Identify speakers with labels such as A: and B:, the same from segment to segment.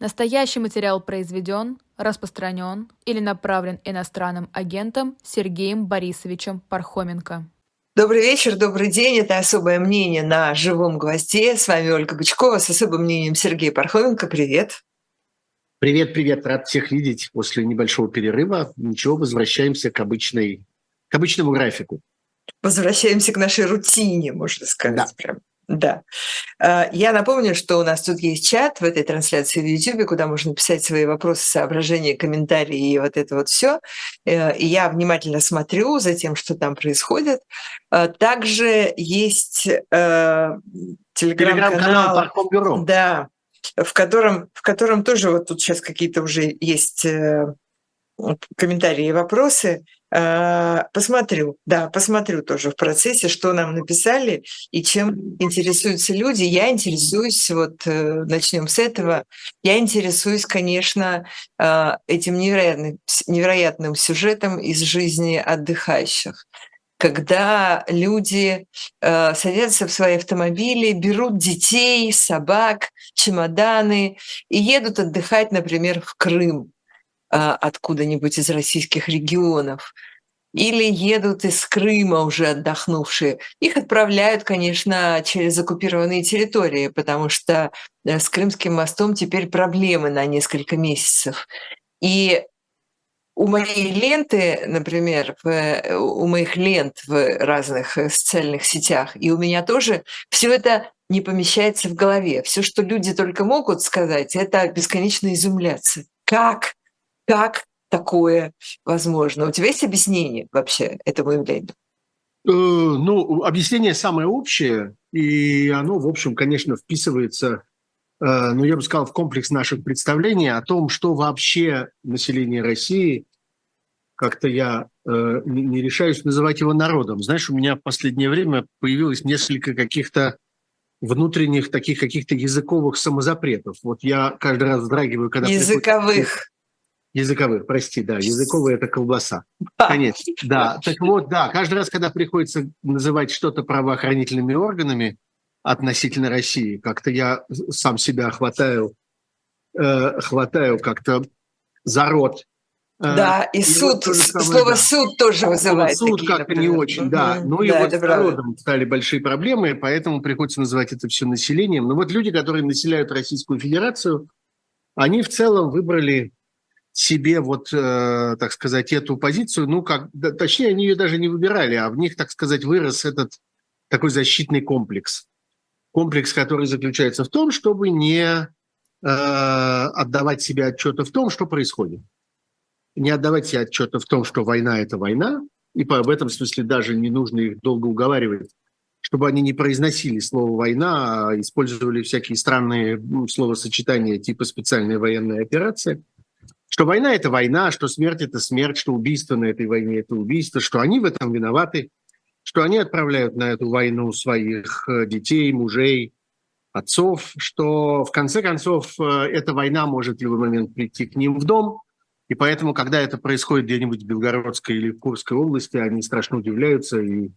A: Настоящий материал произведен, распространен или направлен иностранным агентом Сергеем Борисовичем Пархоменко.
B: Добрый вечер, добрый день. Это «Особое мнение» на «Живом гвозде». С вами Ольга Бычкова с особым мнением Сергея Пархоменко. Привет.
C: Привет, привет. Рад всех видеть после небольшого перерыва. Ничего, возвращаемся к, обычной, к обычному графику.
B: Возвращаемся к нашей рутине, можно сказать. Да. Прям. Да. А, я напомню, что у нас тут есть чат в этой трансляции в YouTube, куда можно писать свои вопросы, соображения, комментарии и вот это вот все. Э, и я внимательно смотрю за тем, что там происходит. А, также есть э, телеграм-канал. телеграм Да, в котором, в котором тоже вот тут сейчас какие-то уже есть э, комментарии и вопросы. А, посмотрю, да, посмотрю тоже в процессе, что нам написали и чем интересуются люди. Я интересуюсь, вот э, начнем с этого, я интересуюсь, конечно, а, этим невероятным, невероятным сюжетом из жизни отдыхающих когда люди э, садятся в свои автомобили, берут детей, собак, чемоданы и едут отдыхать, например, в Крым откуда-нибудь из российских регионов, или едут из Крыма уже отдохнувшие. Их отправляют, конечно, через оккупированные территории, потому что э, с Крымским мостом теперь проблемы на несколько месяцев. И у моей ленты, например, в, у моих лент в разных э, социальных сетях, и у меня тоже все это не помещается в голове. Все, что люди только могут сказать, это бесконечно изумляться. Как как такое возможно? У тебя есть объяснение вообще этому явлению?
C: Э, ну, объяснение самое общее, и оно, в общем, конечно, вписывается, э, ну, я бы сказал, в комплекс наших представлений о том, что вообще население России, как-то я э, не решаюсь называть его народом. Знаешь, у меня в последнее время появилось несколько каких-то внутренних таких каких-то языковых самозапретов. Вот я каждый раз вздрагиваю, когда...
B: Языковых.
C: Языковых, прости, да, языковая – это колбаса. Конечно, да. Так вот, да, каждый раз, когда приходится называть что-то правоохранительными органами относительно России, как-то я сам себя хватаю, э, хватаю как-то за рот.
B: Э, да, и, и суд, вот самое, слово да. суд тоже вызывает.
C: Суд как-то не очень, да. Ну и да, вот с народом стали большие проблемы, поэтому приходится называть это все населением. Но вот люди, которые населяют Российскую Федерацию, они в целом выбрали себе вот, э, так сказать, эту позицию, ну, как, да, точнее, они ее даже не выбирали, а в них, так сказать, вырос этот такой защитный комплекс. Комплекс, который заключается в том, чтобы не э, отдавать себе отчета в том, что происходит. Не отдавать себе отчета в том, что война – это война, и по, в этом смысле даже не нужно их долго уговаривать, чтобы они не произносили слово «война», а использовали всякие странные ну, словосочетания типа «специальная военная операция» что война – это война, что смерть – это смерть, что убийство на этой войне – это убийство, что они в этом виноваты, что они отправляют на эту войну своих э, детей, мужей, отцов, что в конце концов э, эта война может в любой момент прийти к ним в дом, и поэтому, когда это происходит где-нибудь в Белгородской или в Курской области, они страшно удивляются и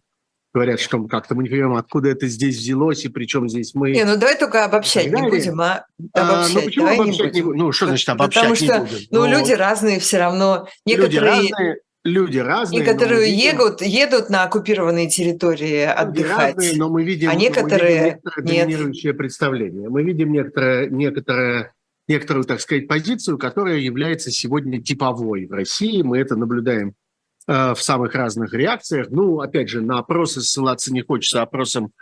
C: говорят, что как-то мы не понимаем, откуда это здесь взялось и причем здесь мы.
B: Не, ну давай только обобщать не будем, а обобщать. А, ну почему давай обобщать не будем?
C: Ну что значит обобщать
B: Потому что,
C: не будем?
B: ну, ну люди разные все равно. Некоторые...
C: Люди разные, люди разные.
B: Некоторые видим, едут, едут на оккупированные территории отдыхать.
C: Разные, но мы видим,
B: а некоторые
C: мы видим нет. доминирующее представление. Мы видим некоторое, некоторое, некоторую, так сказать, позицию, которая является сегодня типовой в России. Мы это наблюдаем в самых разных реакциях. Ну, опять же, на опросы ссылаться не хочется, опросам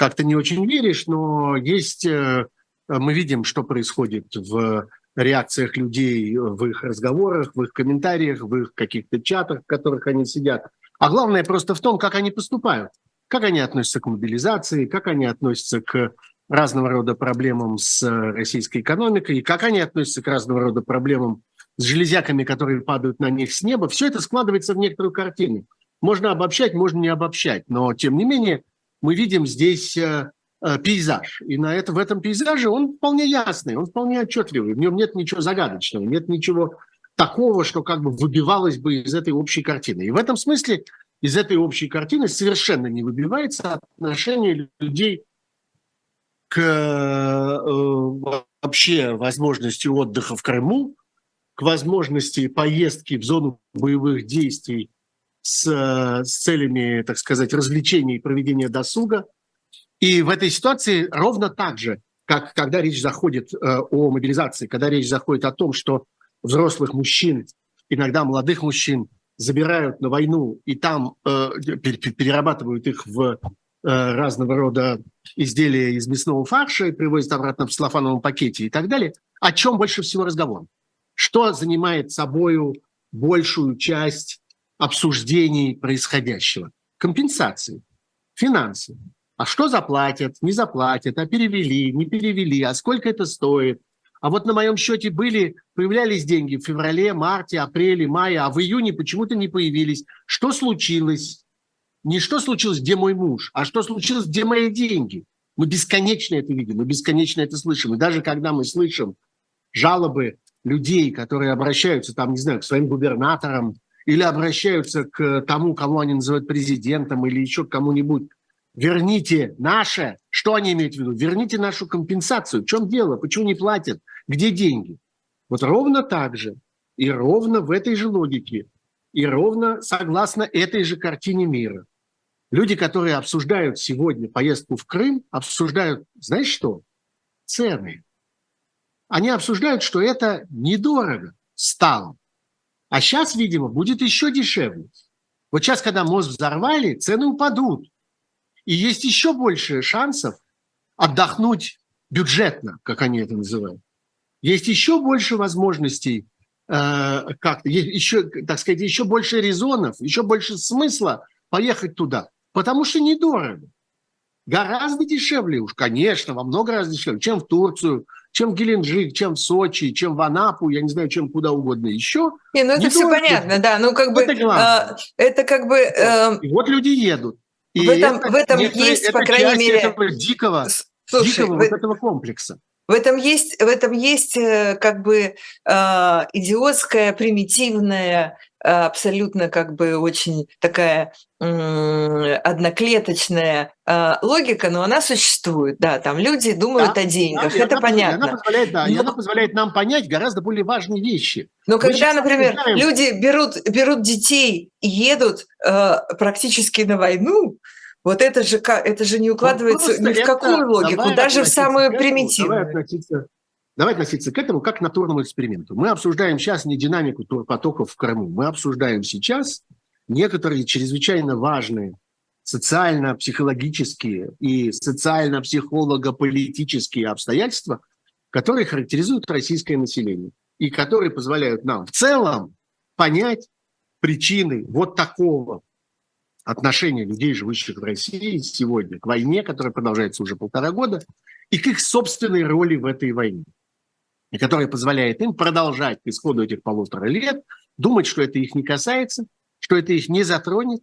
C: как-то не очень веришь, но есть, э, мы видим, что происходит в реакциях людей в их разговорах, в их комментариях, в их каких-то чатах, в которых они сидят. А главное просто в том, как они поступают, как они относятся к мобилизации, как они относятся к разного рода проблемам с российской экономикой, и как они относятся к разного рода проблемам с железяками, которые падают на них с неба, все это складывается в некоторую картину. Можно обобщать, можно не обобщать, но тем не менее мы видим здесь э, э, пейзаж. И на это, в этом пейзаже он вполне ясный, он вполне отчетливый. В нем нет ничего загадочного, нет ничего такого, что как бы выбивалось бы из этой общей картины. И в этом смысле из этой общей картины совершенно не выбивается отношение людей к э, вообще возможности отдыха в Крыму, к возможности поездки в зону боевых действий с, с целями, так сказать, развлечений и проведения досуга. И в этой ситуации ровно так же, как когда речь заходит э, о мобилизации, когда речь заходит о том, что взрослых мужчин, иногда молодых мужчин, забирают на войну и там э, перерабатывают их в Э, разного рода изделия из мясного фарша и привозят обратно в целлофановом пакете и так далее, о чем больше всего разговор? Что занимает собою большую часть обсуждений происходящего? Компенсации, финансы. А что заплатят, не заплатят, а перевели, не перевели, а сколько это стоит? А вот на моем счете были, появлялись деньги в феврале, марте, апреле, мае, а в июне почему-то не появились. Что случилось? не что случилось, где мой муж, а что случилось, где мои деньги. Мы бесконечно это видим, мы бесконечно это слышим. И даже когда мы слышим жалобы людей, которые обращаются, там, не знаю, к своим губернаторам или обращаются к тому, кого они называют президентом или еще к кому-нибудь, верните наше, что они имеют в виду? Верните нашу компенсацию. В чем дело? Почему не платят? Где деньги? Вот ровно так же и ровно в этой же логике и ровно согласно этой же картине мира Люди, которые обсуждают сегодня поездку в Крым, обсуждают, знаешь что? Цены. Они обсуждают, что это недорого стало. А сейчас, видимо, будет еще дешевле. Вот сейчас, когда мост взорвали, цены упадут. И есть еще больше шансов отдохнуть бюджетно, как они это называют. Есть еще больше возможностей, э, как еще, так сказать, еще больше резонов, еще больше смысла поехать туда. Потому что недорого. Гораздо дешевле уж, конечно, во много раз дешевле, чем в Турцию, чем Геленджик, чем в Сочи, чем в Анапу, я не знаю, чем куда угодно еще.
B: Не, ну это недорого. все понятно, да, ну как бы это, э, это как бы... Э,
C: и вот люди едут.
B: И в этом, это, в этом есть, это по крайней мере...
C: этого дикого, Слушай, дикого вы... вот этого комплекса.
B: В этом есть, в этом есть э, как бы э, идиотская, примитивная, абсолютно как бы очень такая одноклеточная логика, но она существует. Да, там люди думают да, о деньгах, да, это
C: она,
B: понятно.
C: Она позволяет, да, но... и она позволяет нам понять гораздо более важные вещи.
B: Но Мы когда, например, знаем... люди берут, берут детей и едут э, практически на войну, вот это же, это же не ну, укладывается ни в какую логику, даже в самую примитивную.
C: Давай относиться, к этому как к натурному эксперименту. Мы обсуждаем сейчас не динамику потоков в Крыму, мы обсуждаем сейчас некоторые чрезвычайно важные социально-психологические и социально-психолого-политические обстоятельства, которые характеризуют российское население и которые позволяют нам в целом понять причины вот такого отношение людей, живущих в России сегодня, к войне, которая продолжается уже полтора года, и к их собственной роли в этой войне, и которая позволяет им продолжать к исходу этих полутора лет думать, что это их не касается, что это их не затронет,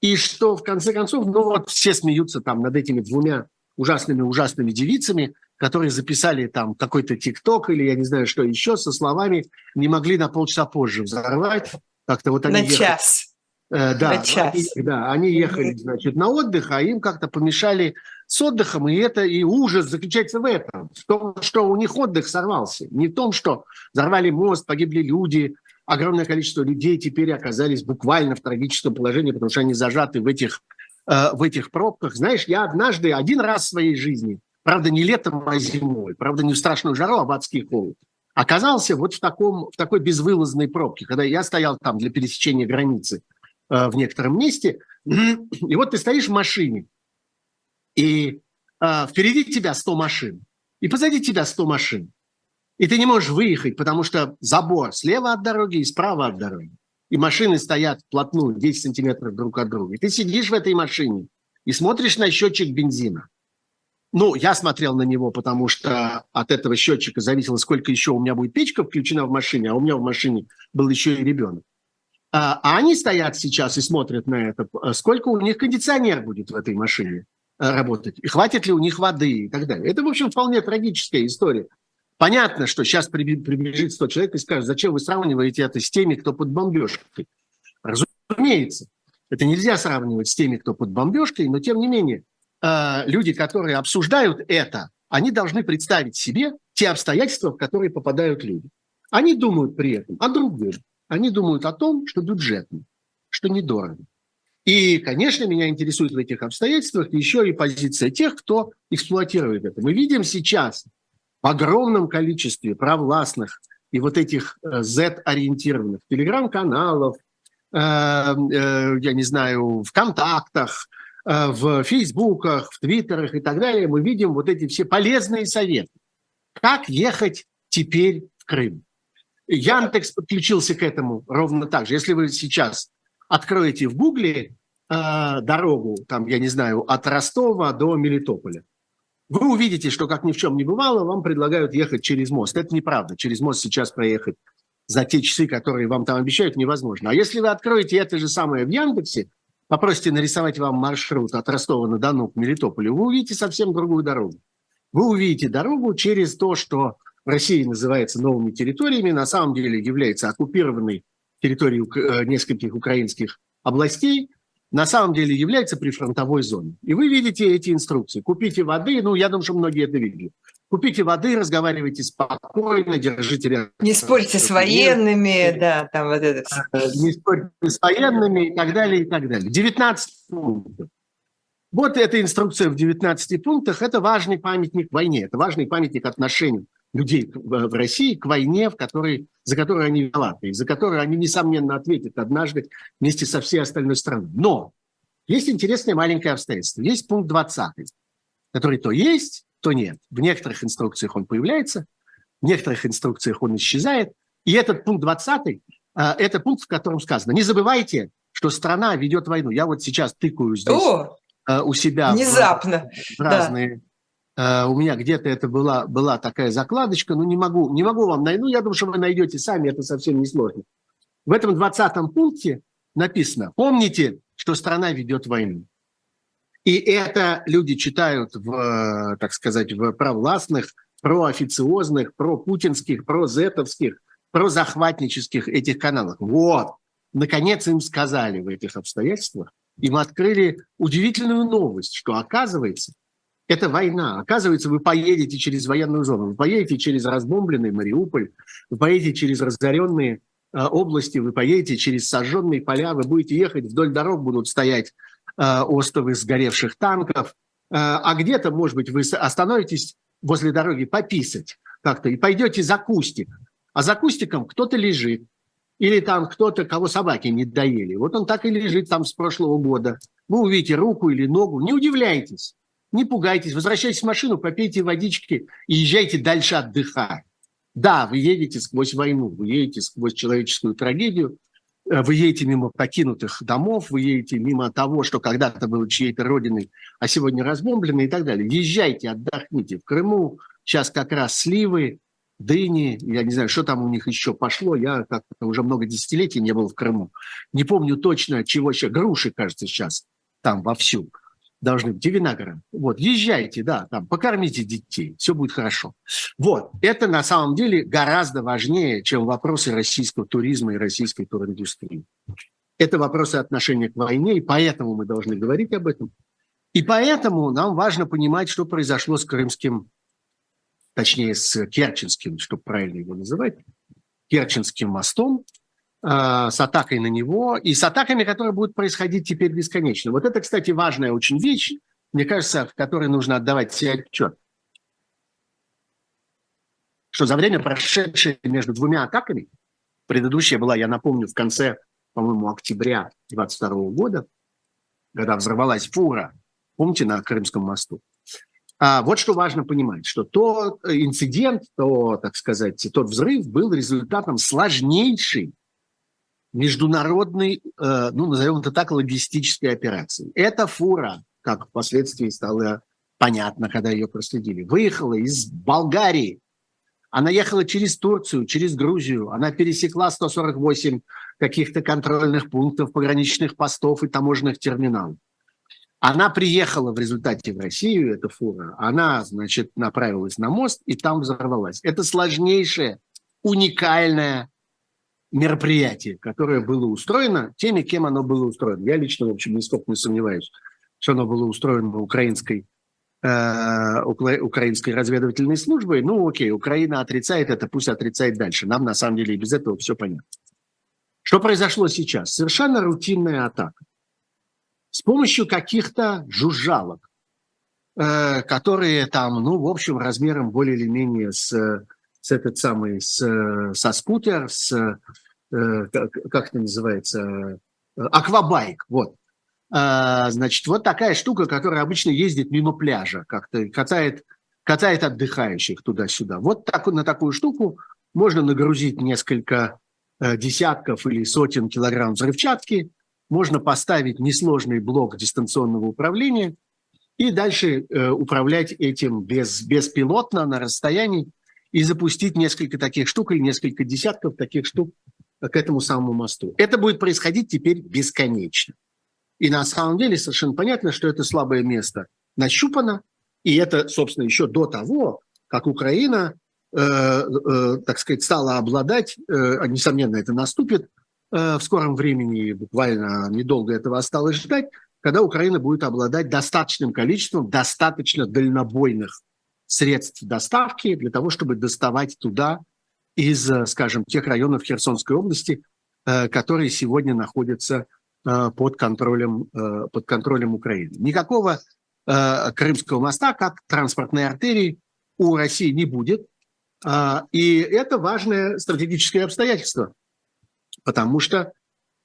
C: и что, в конце концов, ну вот все смеются там над этими двумя ужасными-ужасными девицами, которые записали там какой-то ТикТок или я не знаю что еще со словами «не могли на полчаса позже взорвать». Как-то вот они
B: на час.
C: Э, да, они, да, они ехали, значит, на отдых, а им как-то помешали с отдыхом, и это и ужас заключается в этом, в том, что у них отдых сорвался, не в том, что взорвали мост, погибли люди, огромное количество людей теперь оказались буквально в трагическом положении, потому что они зажаты в этих, э, в этих пробках. Знаешь, я однажды, один раз в своей жизни, правда, не летом, а зимой, правда, не в страшную жару, а в адский холод, оказался вот в, таком, в такой безвылазной пробке, когда я стоял там для пересечения границы – в некотором месте. И вот ты стоишь в машине, и э, впереди тебя 100 машин, и позади тебя 100 машин. И ты не можешь выехать, потому что забор слева от дороги и справа от дороги. И машины стоят вплотную, 10 сантиметров друг от друга. И ты сидишь в этой машине и смотришь на счетчик бензина. Ну, я смотрел на него, потому что от этого счетчика зависело, сколько еще у меня будет печка включена в машине, а у меня в машине был еще и ребенок. А, а они стоят сейчас и смотрят на это, сколько у них кондиционер будет в этой машине э, работать, и хватит ли у них воды и так далее. Это, в общем, вполне трагическая история. Понятно, что сейчас прибежит 100 человек и скажет, зачем вы сравниваете это с теми, кто под бомбежкой. Разумеется, это нельзя сравнивать с теми, кто под бомбежкой, но тем не менее, э, люди, которые обсуждают это, они должны представить себе те обстоятельства, в которые попадают люди. Они думают при этом о другом. Они думают о том, что бюджетно, что недорого. И, конечно, меня интересует в этих обстоятельствах еще и позиция тех, кто эксплуатирует это. Мы видим сейчас в огромном количестве провластных и вот этих Z-ориентированных э, телеграм-каналов, э, э, я не знаю, в контактах, в фейсбуках, в твиттерах и так далее, мы видим вот эти все полезные советы. Как ехать теперь в Крым? Яндекс подключился к этому ровно так же. Если вы сейчас откроете в Гугле э, дорогу, там, я не знаю, от Ростова до Мелитополя, вы увидите, что, как ни в чем не бывало, вам предлагают ехать через мост. Это неправда. Через мост сейчас проехать за те часы, которые вам там обещают, невозможно. А если вы откроете это же самое в Яндексе, попросите нарисовать вам маршрут от Ростова-на-Дону к Мелитополю, вы увидите совсем другую дорогу. Вы увидите дорогу через то, что в России называется новыми территориями, на самом деле является оккупированной территорией э, нескольких украинских областей, на самом деле является прифронтовой зоной. И вы видите эти инструкции. Купите воды, ну, я думаю, что многие это видели. Купите воды, разговаривайте спокойно, держите рядом.
B: Не спорьте с военными, да, там вот это все.
C: Э, не спорьте с военными и так далее, и так далее. 19 пунктов. Вот эта инструкция в 19 пунктах – это важный памятник войне, это важный памятник отношению людей в России к войне, в которой, за которую они виноваты, и за которую они, несомненно, ответят однажды вместе со всей остальной страной. Но есть интересное маленькое обстоятельство. Есть пункт 20, который то есть, то нет. В некоторых инструкциях он появляется, в некоторых инструкциях он исчезает. И этот пункт 20 а, – это пункт, в котором сказано, не забывайте, что страна ведет войну. Я вот сейчас тыкаю здесь О, а, у себя
B: внезапно.
C: В, в разные Э, у меня где-то это была, была такая закладочка, но не могу, не могу вам найти. Ну, я думаю, что вы найдете сами, это совсем не сложно. В этом 20 пункте написано, помните, что страна ведет войну. И это люди читают в, так сказать, в провластных, проофициозных, пропутинских, прозетовских, прозахватнических этих каналах. Вот, наконец им сказали в этих обстоятельствах, им открыли удивительную новость, что оказывается – это война. Оказывается, вы поедете через военную зону, вы поедете через разбомбленный Мариуполь, вы поедете через разоренные э, области, вы поедете через сожженные поля, вы будете ехать, вдоль дорог будут стоять э, остовы сгоревших танков, э, а где-то, может быть, вы остановитесь возле дороги пописать как-то и пойдете за кустик. А за кустиком кто-то лежит, или там кто-то, кого собаки не доели. Вот он так и лежит там с прошлого года. Вы увидите руку или ногу, не удивляйтесь. Не пугайтесь, возвращайтесь в машину, попейте водички и езжайте дальше отдыхать. Да, вы едете сквозь войну, вы едете сквозь человеческую трагедию, э, вы едете мимо покинутых домов, вы едете мимо того, что когда-то было чьей-то родиной, а сегодня разбомблено и так далее. Езжайте, отдохните. В Крыму сейчас как раз сливы, дыни, я не знаю, что там у них еще пошло, я как-то уже много десятилетий не был в Крыму. Не помню точно, чего еще, груши, кажется, сейчас там вовсю должны быть, и виноград. Вот, езжайте, да, там, покормите детей, все будет хорошо. Вот, это на самом деле гораздо важнее, чем вопросы российского туризма и российской туриндустрии. Это вопросы отношения к войне, и поэтому мы должны говорить об этом. И поэтому нам важно понимать, что произошло с крымским, точнее, с Керченским, чтобы правильно его называть, Керченским мостом, с атакой на него и с атаками, которые будут происходить теперь бесконечно. Вот это, кстати, важная очень вещь, мне кажется, в которой нужно отдавать себе отчет. Что за время, прошедшее между двумя атаками, предыдущая была, я напомню, в конце, по-моему, октября 22 года, когда взорвалась фура, помните, на Крымском мосту, а вот что важно понимать, что тот инцидент, то, так сказать, тот взрыв был результатом сложнейшей международной, э, ну, назовем это так, логистической операции. Эта фура, как впоследствии стало понятно, когда ее проследили, выехала из Болгарии. Она ехала через Турцию, через Грузию. Она пересекла 148 каких-то контрольных пунктов, пограничных постов и таможенных терминалов. Она приехала в результате в Россию, эта фура. Она, значит, направилась на мост и там взорвалась. Это сложнейшая, уникальная мероприятие, которое было устроено теми, кем оно было устроено. Я лично, в общем, нисколько не сомневаюсь, что оно было устроено украинской, э, украинской разведывательной службой. Ну, окей, Украина отрицает это, пусть отрицает дальше. Нам, на самом деле, и без этого все понятно. Что произошло сейчас? Совершенно рутинная атака. С помощью каких-то жужжалок, э, которые там, ну, в общем, размером более или менее с, с этот самый, с, со скутер, с, э, как это называется, аквабайк, вот. А, значит, вот такая штука, которая обычно ездит мимо пляжа, как-то катает, катает отдыхающих туда-сюда. Вот так, на такую штуку можно нагрузить несколько э, десятков или сотен килограмм взрывчатки, можно поставить несложный блок дистанционного управления и дальше э, управлять этим без, беспилотно на расстоянии и запустить несколько таких штук или несколько десятков таких штук к этому самому мосту. Это будет происходить теперь бесконечно. И на самом деле совершенно понятно, что это слабое место нащупано, и это, собственно, еще до того, как Украина, э, э, так сказать, стала обладать, э, несомненно, это наступит э, в скором времени, буквально недолго этого осталось ждать, когда Украина будет обладать достаточным количеством достаточно дальнобойных средств доставки для того, чтобы доставать туда из, скажем, тех районов Херсонской области, э, которые сегодня находятся Э, под контролем, э, под контролем Украины. Никакого э, Крымского моста как транспортной артерии у России не будет. И это важное стратегическое обстоятельство, потому что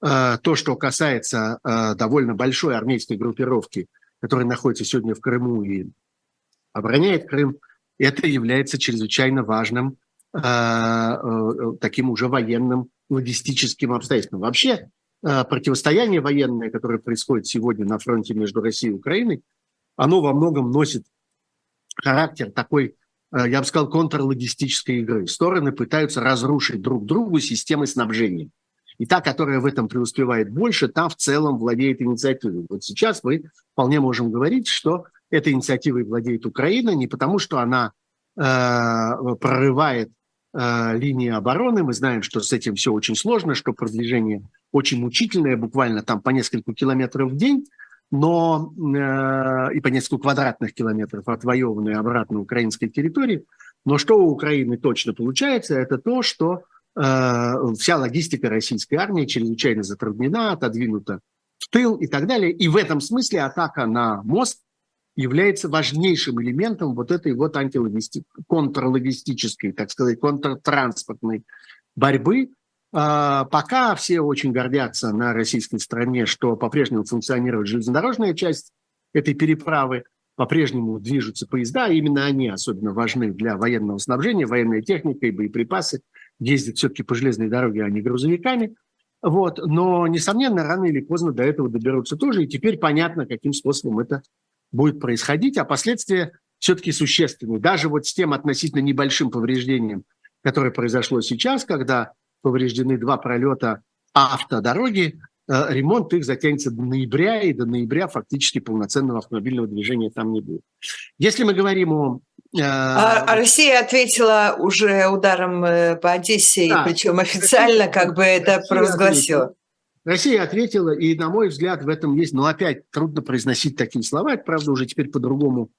C: то, что касается довольно большой армейской группировки, которая находится сегодня в Крыму и обороняет Крым, это является чрезвычайно важным таким уже военным логистическим обстоятельством. Вообще, Э, противостояние военное, которое происходит сегодня на фронте между Россией и Украиной, оно во многом носит характер такой, э, я бы сказал, контрлогистической игры. Стороны пытаются разрушить друг другу системы снабжения. И та, которая в этом преуспевает больше, та в целом владеет инициативой. Вот сейчас мы вполне можем говорить, что этой инициативой владеет Украина не потому, что она э, прорывает э, линии обороны. Мы знаем, что с этим все очень сложно, что продвижение очень мучительное, буквально там по несколько километров в день, но э, и по несколько квадратных километров отвоеванной обратно украинской территории. Но что у Украины точно получается, это то, что э, вся логистика российской армии чрезвычайно затруднена, отодвинута в тыл и так далее. И в этом смысле атака на мост является важнейшим элементом вот этой вот антилогисти... контрлогистической, так сказать, контртранспортной борьбы. А, пока все очень гордятся на российской стороне, что по-прежнему функционирует железнодорожная часть этой переправы, по-прежнему движутся поезда, именно они особенно важны для военного снабжения, военная техника и боеприпасы ездят все-таки по железной дороге, а не грузовиками. Вот. Но, несомненно, рано или поздно до этого доберутся тоже, и теперь понятно, каким способом это будет происходить, а последствия все-таки существенные. Даже вот с тем относительно небольшим повреждением, которое произошло сейчас, когда повреждены два пролета автодороги, э, ремонт их затянется до ноября, и до ноября фактически полноценного автомобильного движения там не будет. Если мы говорим о...
B: Э, а, а Россия ответила уже ударом э, по Одессе, да, причем официально как бы это провозгласила.
C: Россия ответила, и, на мой взгляд, в этом есть, но опять трудно произносить такие слова, это, правда, уже теперь по-другому,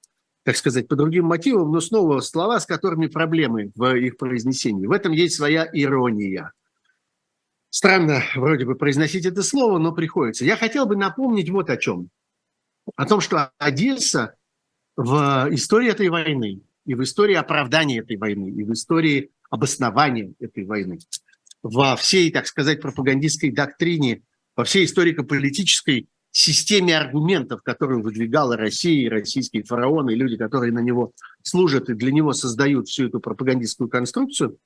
C: так сказать, по другим мотивам, но снова слова, с которыми проблемы в их произнесении. В этом есть своя ирония. Странно вроде бы произносить это слово, но приходится. Я хотел бы напомнить вот о чем. О том, что Одесса в истории этой войны и в истории оправдания этой войны, и в истории обоснования этой войны – во всей, так сказать, пропагандистской доктрине, во всей историко-политической системе аргументов, которую выдвигала Россия, и российские фараоны, и люди, которые на него служат и для него создают всю эту пропагандистскую конструкцию,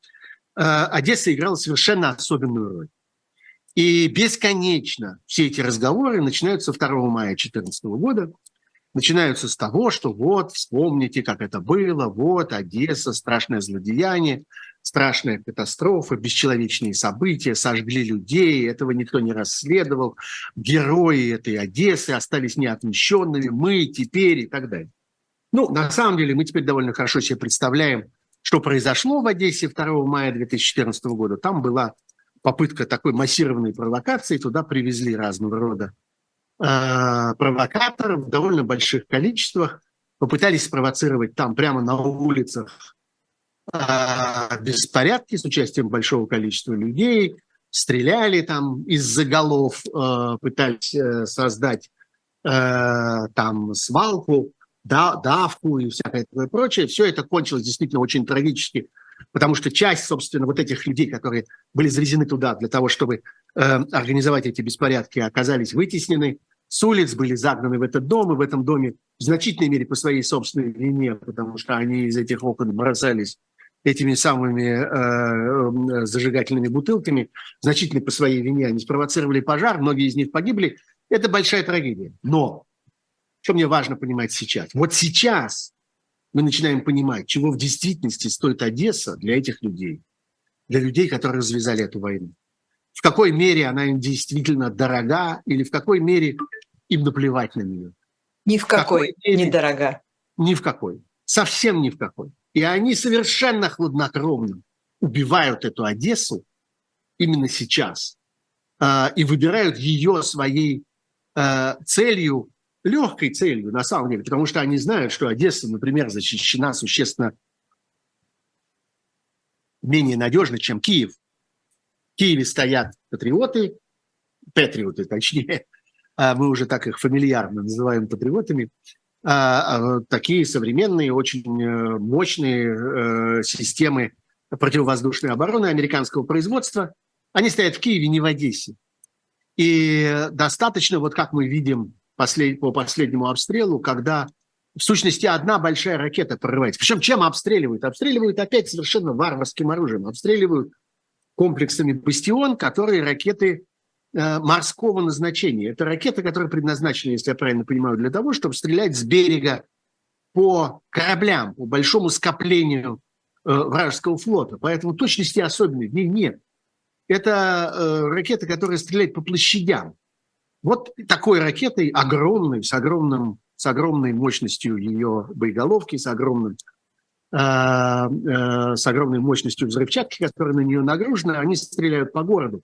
C: э, Одесса играла совершенно особенную роль. И бесконечно все эти разговоры начинаются 2 мая 2014 года, начинаются с того, что вот, вспомните, как это было, вот, Одесса, страшное злодеяние, страшная катастрофа, бесчеловечные события, сожгли людей, этого никто не расследовал, герои этой Одессы остались неотмещенными, мы теперь и так далее. Ну, на самом деле, мы теперь довольно хорошо себе представляем, что произошло в Одессе 2 мая 2014 года. Там была попытка такой массированной провокации, туда привезли разного рода провокаторов в довольно больших количествах, попытались спровоцировать там прямо на улицах беспорядки с участием большого количества людей, стреляли там из-за голов, пытались создать там свалку, давку и всякое такое прочее. Все это кончилось действительно очень трагически, потому что часть, собственно, вот этих людей, которые были завезены туда для того, чтобы э, организовать эти беспорядки, оказались вытеснены, с улиц были загнаны в этот дом, и в этом доме в значительной мере по своей собственной вине, потому что они из этих окон бросались этими самыми э, зажигательными бутылками, значительно по своей вине они спровоцировали пожар, многие из них погибли. Это большая трагедия. Но что мне важно понимать сейчас? Вот сейчас мы начинаем понимать, чего в действительности стоит Одесса для этих людей, для людей, которые развязали эту войну. В какой мере она им действительно дорога или в какой мере им наплевать на нее.
B: Ни в какой, какой мере, не дорога.
C: Ни в какой. Совсем ни в какой. И они совершенно хладнокровно убивают эту Одессу именно сейчас э, и выбирают ее своей э, целью легкой целью, на самом деле, потому что они знают, что Одесса, например, защищена существенно менее надежно, чем Киев. В Киеве стоят патриоты, патриоты точнее, а мы уже так их фамильярно называем патриотами, а, а, такие современные, очень э, мощные э, системы противовоздушной обороны американского производства, они стоят в Киеве, не в Одессе. И достаточно, вот как мы видим послед, по последнему обстрелу, когда в сущности одна большая ракета прорывается. Причем чем обстреливают? Обстреливают опять совершенно варварским оружием. Обстреливают комплексами «Бастион», которые ракеты морского назначения. Это ракеты, которые предназначены, если я правильно понимаю, для того, чтобы стрелять с берега по кораблям, по большому скоплению э, вражеского флота. Поэтому точности особенной в них нет. Это э, ракеты, которые стреляют по площадям. Вот такой ракетой огромной, с, огромным, с огромной мощностью ее боеголовки, с, огромным, э, э, с огромной мощностью взрывчатки, которая на нее нагружена, они стреляют по городу.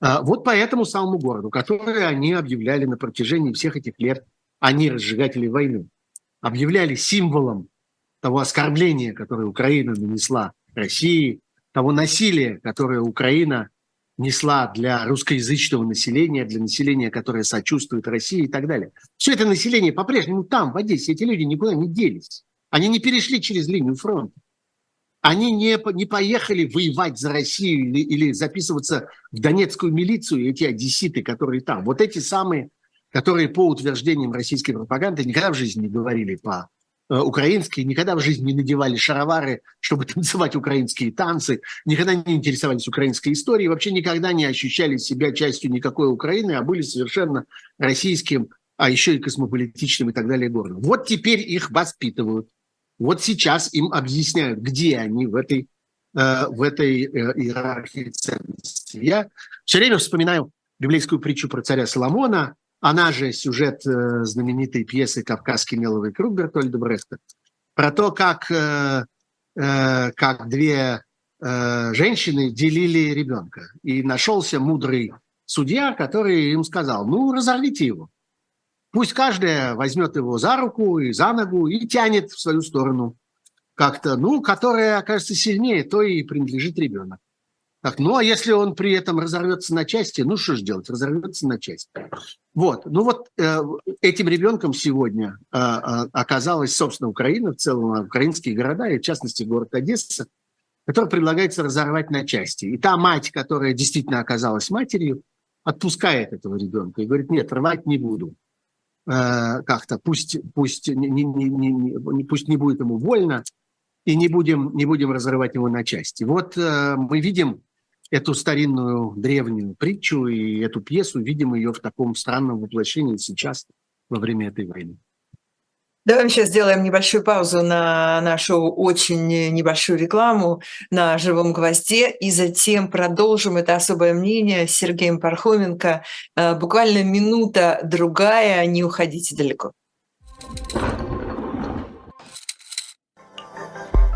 C: Э, вот по этому самому городу, который они объявляли на протяжении всех этих лет, они разжигатели войны, объявляли символом того оскорбления, которое Украина нанесла России, того насилия, которое Украина несла для русскоязычного населения, для населения, которое сочувствует России и так далее. Все это население по-прежнему там, в Одессе. Эти люди никуда не делись. Они не перешли через линию фронта. Они не, не поехали воевать за Россию или, или записываться в донецкую милицию, эти одесситы, которые там. Вот эти самые, которые по утверждениям российской пропаганды никогда в жизни не говорили по Э, украинские, никогда в жизни не надевали шаровары, чтобы танцевать украинские танцы, никогда не интересовались украинской историей, вообще никогда не ощущали себя частью никакой Украины, а были совершенно российским, а еще и космополитичным и так далее городом. Вот теперь их воспитывают. Вот сейчас им объясняют, где они в этой, э, в этой э, иерархии ценностей. Я все время вспоминаю библейскую притчу про царя Соломона, она же сюжет э, знаменитой пьесы «Кавказский меловый круг» Бертольда Брехта, про то, как, как две женщины делили ребенка. И нашелся мудрый судья, который им сказал, ну, разорвите его. Пусть каждая возьмет его за руку и за ногу и тянет в свою сторону как-то, ну, которая окажется сильнее, то и принадлежит ребенок. Так, ну а если он при этом разорвется на части, ну что же делать, разорвется на части. Вот, ну вот э, этим ребенком сегодня э, э, оказалась, собственно, Украина, в целом украинские города, и в частности город Одесса, который предлагается разорвать на части. И та мать, которая действительно оказалась матерью, отпускает этого ребенка и говорит, нет, рвать не буду. Э, как-то пусть, пусть, не, не, не, не, пусть не будет ему больно, и не будем, не будем разрывать его на части. Вот э, мы видим эту старинную древнюю притчу и эту пьесу, видим ее в таком странном воплощении сейчас, во время этой войны.
B: Давай мы сейчас сделаем небольшую паузу на нашу очень небольшую рекламу на «Живом гвозде» и затем продолжим это особое мнение с Сергеем Пархоменко. Э, буквально минута-другая, не уходите далеко.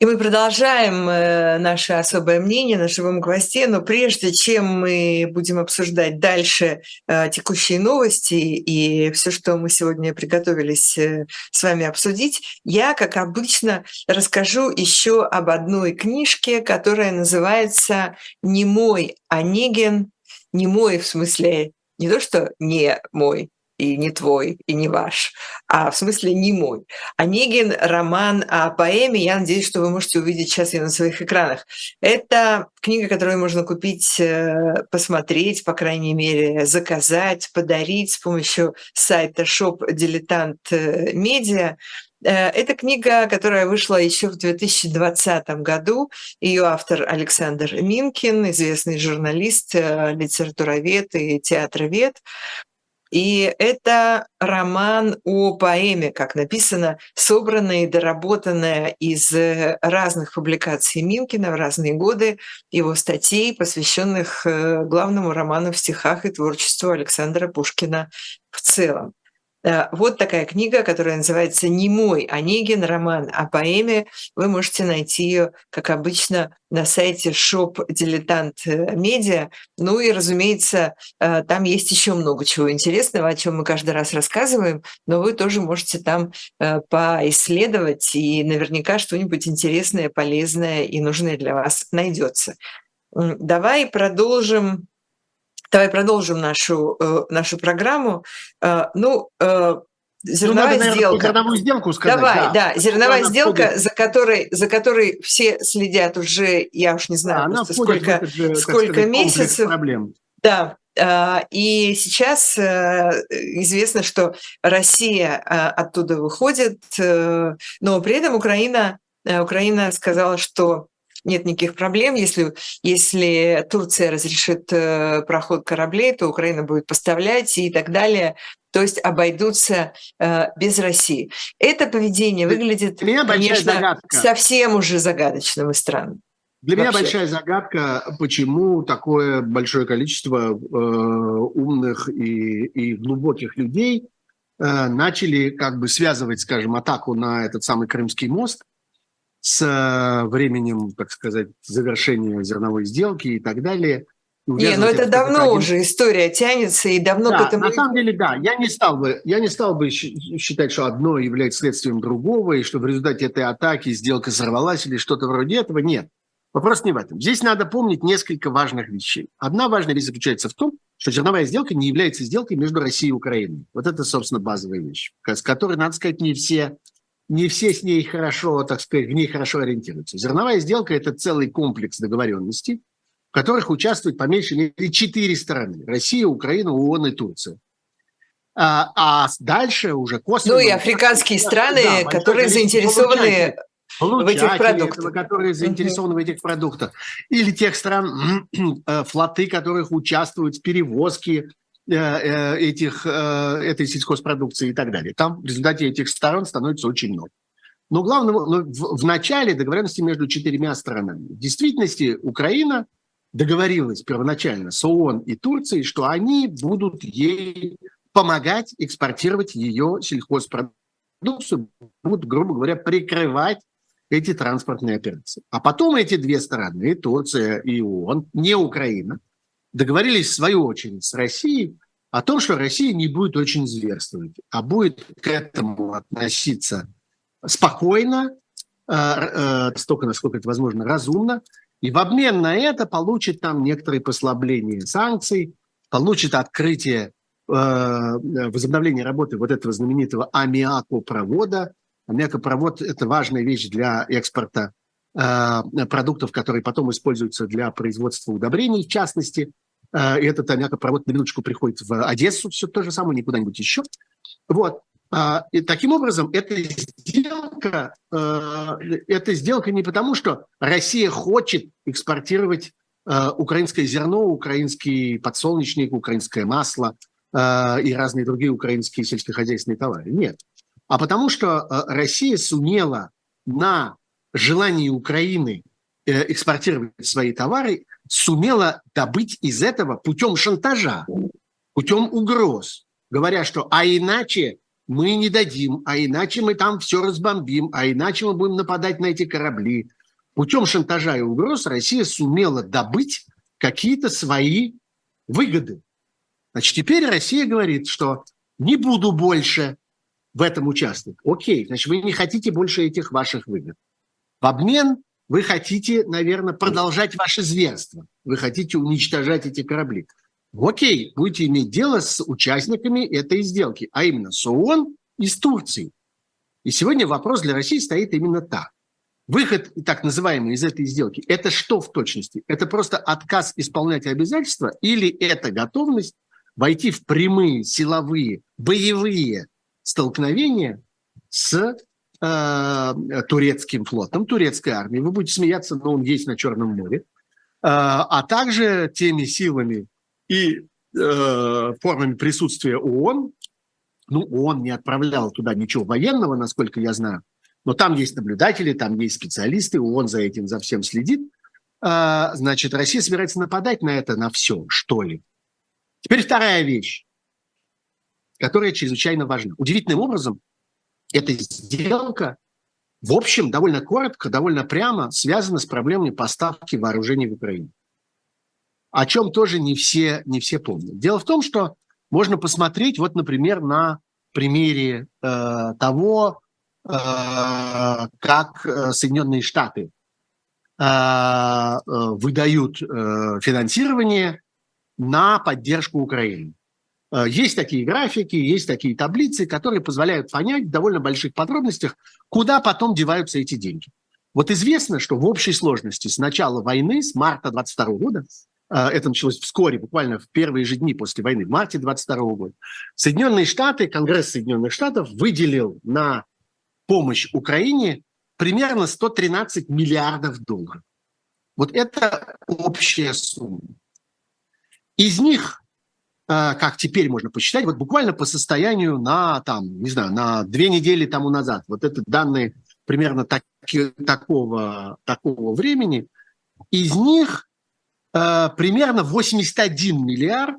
B: И мы продолжаем э, наше особое мнение на живом гвозде, но прежде чем мы будем обсуждать дальше э, текущие новости и все, что мы сегодня приготовились э, с вами обсудить, я, как обычно, расскажу еще об одной книжке, которая называется «Не мой Онегин», не мой в смысле не то, что не мой, и не твой, и не ваш, а в смысле не мой. Онегин – роман о поэме. Я надеюсь, что вы можете увидеть сейчас ее на своих экранах. Это книга, которую можно купить, э, посмотреть, по крайней мере, заказать, подарить с помощью сайта shop Dilettant Media. Э, это книга, которая вышла еще в 2020 году. Ее автор Александр Минкин, известный журналист, э, литературовед и театровед. И это роман о поэме, как написано, собранная и доработанная из э, разных публикаций Минкина в разные годы, его статей, посвященных э, главному роману в стихах и творчеству Александра Пушкина в целом. Э, вот такая книга, которая называется «Не мой Онегин. Роман о поэме». Вы можете найти ее, как обычно, на сайте Shop Дилетант Медиа. Ну и, разумеется, э, там есть еще много чего интересного, о чем мы каждый раз рассказываем, но вы тоже можете там э, поисследовать, и наверняка что-нибудь интересное, полезное и нужное для вас найдется. Давай продолжим Давай продолжим нашу, э, нашу программу. Э, ну, э, зерновая ну, надо, сделка.
C: Зерновую сделку сказать.
B: Давай, да, да зерновая сделка, за которой, за которой все следят уже, я уж не знаю, да, сколько, этот, сколько сказать, месяцев.
C: Проблем.
B: Да, и сейчас известно, что Россия оттуда выходит, но при этом Украина, Украина сказала, что нет никаких проблем. Если, если Турция разрешит э, проход кораблей, то Украина будет поставлять и так далее. То есть обойдутся э, без России. Это поведение выглядит, меня конечно, загадка. совсем уже загадочным и странным.
C: Для Вообще. меня большая загадка, почему такое большое количество э, умных и, и глубоких людей э, начали как бы связывать, скажем, атаку на этот самый Крымский мост с временем, так сказать, завершения зерновой сделки и так далее.
B: Не, ну это давно один... уже история тянется и давно
C: да,
B: к этому...
C: На самом деле, да, я не стал бы, я не стал бы считать, что одно является следствием другого, и что в результате этой атаки сделка сорвалась или что-то вроде этого. Нет, вопрос не в этом. Здесь надо помнить несколько важных вещей. Одна важная вещь заключается в том, что зерновая сделка не является сделкой между Россией и Украиной. Вот это, собственно, базовая вещь, с которой, надо сказать, не все не все с ней хорошо, так сказать, в ней хорошо ориентируются. Зерновая сделка – это целый комплекс договоренностей, в которых участвуют по меньшей мере четыре стороны – Россия, Украина, ООН и Турция. А, а дальше уже косвенно...
B: Ну и африканские страны, да, которые заинтересованы в этих продуктах.
C: которые заинтересованы uh-huh. в этих продуктах. Или тех стран, э, флоты которых участвуют в перевозке этих, э, этой сельхозпродукции и так далее. Там в результате этих сторон становится очень много. Но главное, но в, в начале договоренности между четырьмя сторонами. В действительности Украина договорилась первоначально с ООН и Турцией, что они будут ей помогать экспортировать ее сельхозпродукцию, будут, грубо говоря, прикрывать эти транспортные операции. А потом эти две стороны, и Турция, и ООН, не Украина, договорились в свою очередь с Россией о том, что Россия не будет очень зверствовать, а будет к этому относиться спокойно, э, э, столько, насколько это возможно, разумно, И в обмен на это получит там некоторые послабления санкций, получит открытие, э, возобновление работы вот этого знаменитого аммиакопровода. Аммиакопровод – это важная вещь для экспорта продуктов, которые потом используются для производства удобрений, в частности. Э, этот аммиакопровод на минуточку приходит в Одессу, все то же самое, не куда-нибудь еще. Вот. А, и таким образом, эта сделка, э, эта сделка не потому, что Россия хочет экспортировать э, украинское зерно, украинский подсолнечник, украинское масло э, и разные другие украинские сельскохозяйственные товары. Нет. А потому что Россия сумела на желании Украины экспортировать свои товары, сумела добыть из этого путем шантажа, путем угроз, говоря, что а иначе мы не дадим, а иначе мы там все разбомбим, а иначе мы будем нападать на эти корабли. Путем шантажа и угроз Россия сумела добыть какие-то свои выгоды. Значит, теперь Россия говорит, что не буду больше в этом участвовать. Окей, значит, вы не хотите больше этих ваших выгод. В обмен вы хотите, наверное, продолжать ваше зверство. Вы хотите уничтожать эти корабли. Окей, будете иметь дело с участниками этой сделки, а именно с ООН и с Турцией. И сегодня вопрос для России стоит именно так. Выход, так называемый, из этой сделки, это что в точности? Это просто отказ исполнять обязательства или это готовность войти в прямые силовые, боевые столкновения с турецким флотом, турецкой армией. Вы будете смеяться, но он есть на Черном море. Э, а также теми силами, и э, формами присутствия ООН, ну, ООН не отправлял туда ничего военного, насколько я знаю, но там есть наблюдатели, там есть специалисты, ООН за этим, за всем следит. А, значит, Россия собирается нападать на это, на все, что ли. Теперь вторая вещь, которая чрезвычайно важна. Удивительным образом, эта сделка, в общем, довольно коротко, довольно прямо связана с проблемой поставки вооружений в Украину о чем тоже не все, не все помнят. Дело в том, что можно посмотреть, вот, например, на примере э, того, э, как э, Соединенные Штаты э, э, выдают э, финансирование на поддержку Украины. Э, есть такие графики, есть такие таблицы, которые позволяют понять в довольно больших подробностях, куда потом деваются эти деньги. Вот известно, что в общей сложности с начала войны, с марта 22 года, а, это началось вскоре, буквально в первые же дни после войны, в марте 22 года, Соединенные Штаты, Конгресс Соединенных Штатов выделил на помощь Украине примерно 113 миллиардов долларов. Вот это общая сумма. Из них, как теперь можно посчитать, вот буквально по состоянию на, там, не знаю, на две недели тому назад, вот это данные примерно так, такого, такого времени, из них Э, примерно 81 миллиард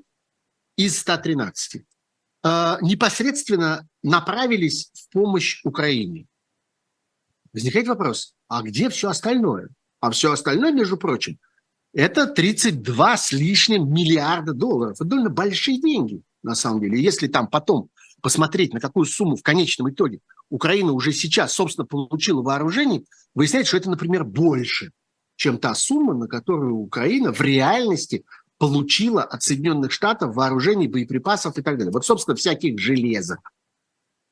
C: из 113 э, непосредственно направились в помощь Украине. Возникает вопрос, а где все остальное? А все остальное, между прочим, это 32 с лишним миллиарда долларов. Это довольно большие деньги, на самом деле. Если там потом посмотреть, на какую сумму в конечном итоге Украина уже сейчас, собственно, получила вооружений, выясняется, что это, например, больше – чем та сумма, на которую Украина в реальности получила от Соединенных Штатов вооружений, боеприпасов и так далее. Вот, собственно, всяких железок.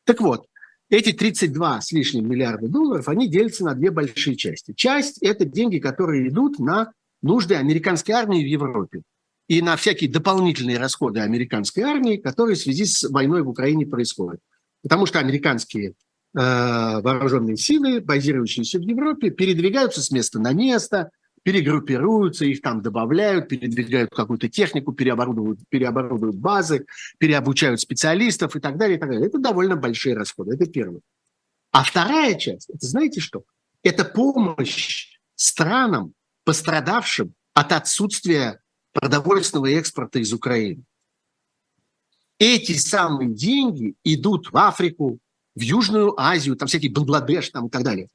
C: Так вот, эти 32 с лишним миллиарда долларов, они делятся на две большие части. Часть – это деньги, которые идут на нужды американской армии в Европе и на всякие дополнительные расходы американской армии, которые в связи с войной в Украине происходят. Потому что американские Э, вооруженные силы, базирующиеся в Европе, передвигаются с места на место, перегруппируются, их там добавляют, передвигают какую-то технику, переоборудуют, переоборудуют базы, переобучают специалистов и так далее, и так далее. Это довольно большие расходы, это первое. А вторая часть, это знаете что? Это помощь странам, пострадавшим от отсутствия продовольственного экспорта из Украины. Эти самые деньги идут в Африку, в Южную Азию, там всякий Бангладеш там и так далее,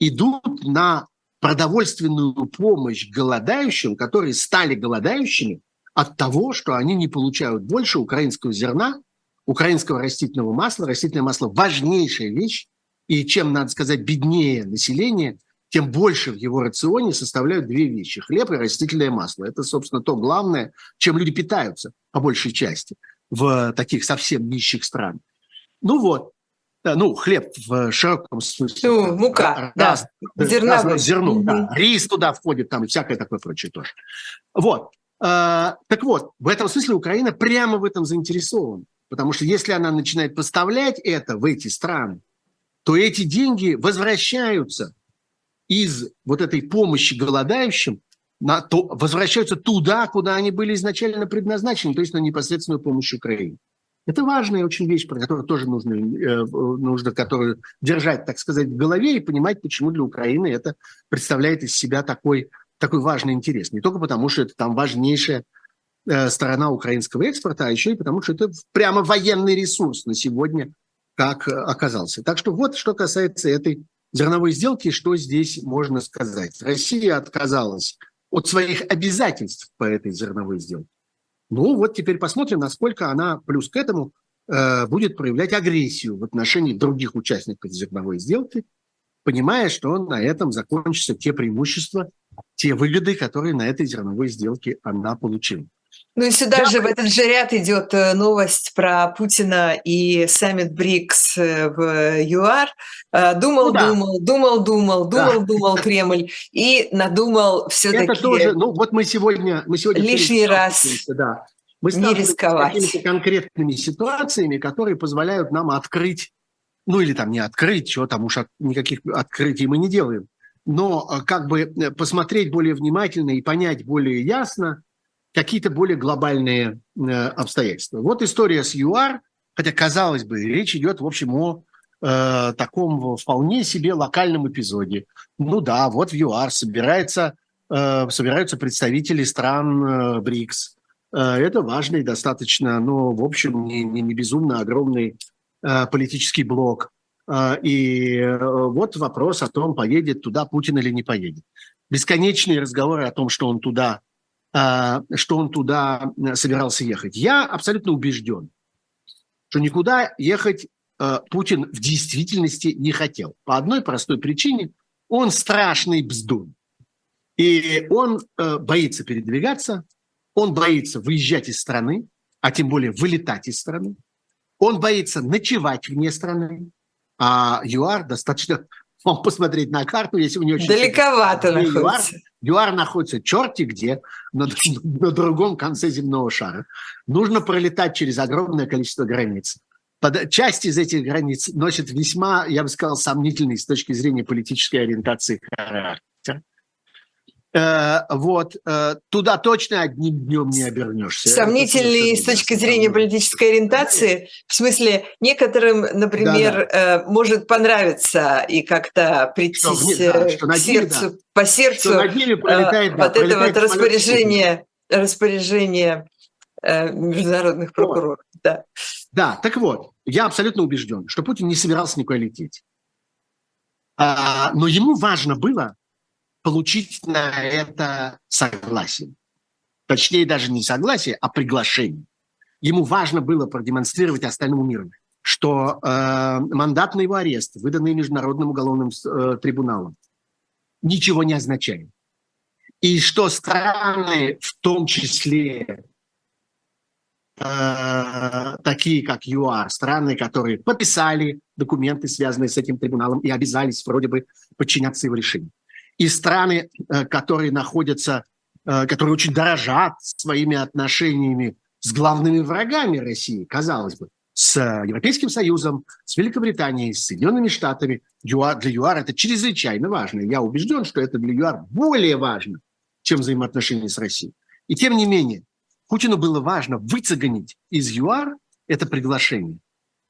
C: идут на продовольственную помощь голодающим, которые стали голодающими от того, что они не получают больше украинского зерна, украинского растительного масла. Растительное масло – важнейшая вещь, и чем, надо сказать, беднее население, тем больше в его рационе составляют две вещи – хлеб и растительное масло. Это, собственно, то главное, чем люди питаются по большей части в таких совсем нищих странах. Ну вот, ну, хлеб в широком смысле.
B: Ну, мука, раз, да,
C: зерновой. Зерно, угу. да. Рис туда входит, там и всякое такое прочее тоже. Вот. А, так вот, в этом смысле Украина прямо в этом заинтересована. Потому что если она начинает поставлять это в эти страны, то эти деньги возвращаются из вот этой помощи голодающим, на то, возвращаются туда, куда они были изначально предназначены, то есть на непосредственную помощь Украине. Это важная очень вещь, про которую тоже нужно, э, нужно которую держать, так сказать, в голове и понимать, почему для Украины это представляет из себя такой, такой важный интерес. Не только потому, что это там важнейшая э, сторона украинского экспорта, а еще и потому, что это прямо военный ресурс на сегодня как оказался. Так что вот что касается этой зерновой сделки, что здесь можно сказать. Россия отказалась от своих обязательств по этой зерновой сделке. Ну вот теперь посмотрим, насколько она плюс к этому э, будет проявлять агрессию в отношении других участников зерновой сделки, понимая, что на этом закончатся те преимущества, те выгоды, которые на этой зерновой сделке она получила.
B: Ну и сюда да. же, в этот же ряд идет э, новость про Путина и саммит БРИКС э, в ЮАР. Э, думал, ну, да. думал, думал, думал, думал, да. думал Кремль и надумал все-таки...
C: Это тоже, ну вот мы сегодня... Мы сегодня
B: лишний раз
C: да. мы не рисковать. какими-то конкретными ситуациями, которые позволяют нам открыть, ну или там не открыть, что там уж от, никаких открытий мы не делаем, но как бы посмотреть более внимательно и понять более ясно, какие-то более глобальные э, обстоятельства. Вот история с ЮАР, хотя, казалось бы, речь идет, в общем, о э, таком вполне себе локальном эпизоде. Ну да, вот в ЮАР собирается, э, собираются представители стран э, БРИКС. Э, это важный достаточно, но, в общем, не, не, не безумно огромный э, политический блок. Э, и э, вот вопрос о том, поедет туда Путин или не поедет. Бесконечные разговоры о том, что он туда что он туда э, собирался ехать. Я абсолютно убежден, что никуда ехать э, Путин в действительности не хотел. По одной простой причине. Он страшный бздун. И он э, боится передвигаться, он боится выезжать из страны, а тем более вылетать из страны. Он боится ночевать вне страны. А ЮАР достаточно вам посмотреть на карту, если вы не очень...
B: Далековато находится.
C: ЮАР, ЮАР находится черти где, на, на другом конце земного шара. Нужно пролетать через огромное количество границ. Под, часть из этих границ носит весьма, я бы сказал, сомнительный с точки зрения политической ориентации характер. Э, вот, э, туда точно одним днем не обернешься.
B: Сомнительный с точки зрения политической ориентации, в смысле, некоторым, например, да, да. Э, может понравиться и как-то прийти что, да, что к сердцу, да. по сердцу что пролетает, вот да, это вот распоряжение, распоряжение международных прокуроров. Вот. Да.
C: да, так вот, я абсолютно убежден, что Путин не собирался никуда лететь. А, но ему важно было получить на это согласие. Точнее, даже не согласие, а приглашение. Ему важно было продемонстрировать остальному миру, что э, мандат на его арест, выданный Международным уголовным э, трибуналом, ничего не означает. И что страны, в том числе э, такие как ЮАР, страны, которые подписали документы, связанные с этим трибуналом, и обязались вроде бы подчиняться его решению и страны, э, которые находятся, э, которые очень дорожат своими отношениями с главными врагами России, казалось бы, с Европейским Союзом, с Великобританией, с Соединенными Штатами. ЮАР, для ЮАР это чрезвычайно важно. Я убежден, что это для ЮАР более важно, чем взаимоотношения с Россией. И тем не менее, Путину было важно выцегонить из ЮАР это приглашение,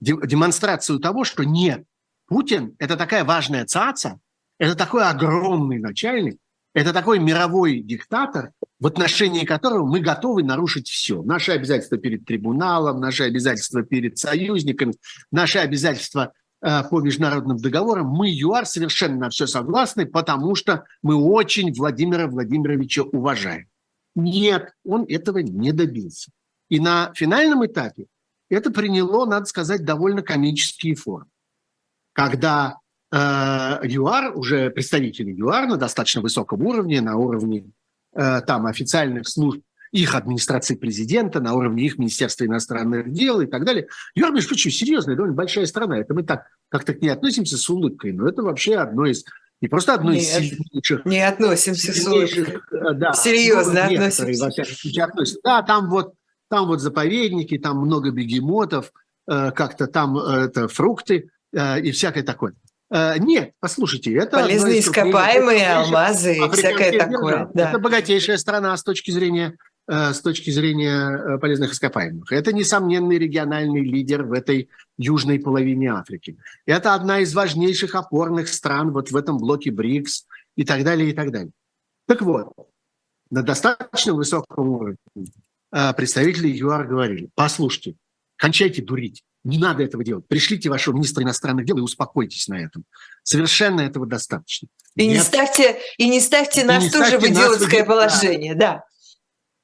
C: демонстрацию того, что нет, Путин – это такая важная цаца, это такой огромный начальник, это такой мировой диктатор, в отношении которого мы готовы нарушить все. Наши обязательства перед трибуналом, наши обязательства перед союзниками, наши обязательства э, по международным договорам. Мы, ЮАР, совершенно на все согласны, потому что мы очень Владимира Владимировича уважаем. Нет, он этого не добился. И на финальном этапе это приняло, надо сказать, довольно комические формы. Когда ЮАР, уже представители ЮАР на достаточно высоком уровне, на уровне там официальных служб их администрации президента, на уровне их Министерства иностранных дел и так далее. ЮАР, между прочим, серьезная, довольно большая страна. Это мы так как-то к ней относимся с улыбкой, но это вообще одно из не просто одно из сильнейших...
B: Не относимся с улыбкой. Да, Серьезно ну, относимся.
C: Да, там вот, там вот заповедники, там много бегемотов, э, как-то там э, это, фрукты э, и всякое такое. Нет, послушайте, это...
B: Полезные ископаемые, алмазы и всякое такое.
C: Да. Это богатейшая страна с точки зрения Э, с точки зрения э, полезных ископаемых. Это несомненный региональный лидер в этой южной половине Африки. Это одна из важнейших опорных стран вот в этом блоке БРИКС и так далее, и так далее. Так вот, на достаточно высоком уровне э, представители ЮАР говорили, послушайте, кончайте дурить, не надо этого делать. Пришлите вашего министра иностранных дел и успокойтесь на этом. Совершенно этого достаточно.
B: И не ставьте, и не ставьте нас не тоже ставьте в идиотское нас, положение, да.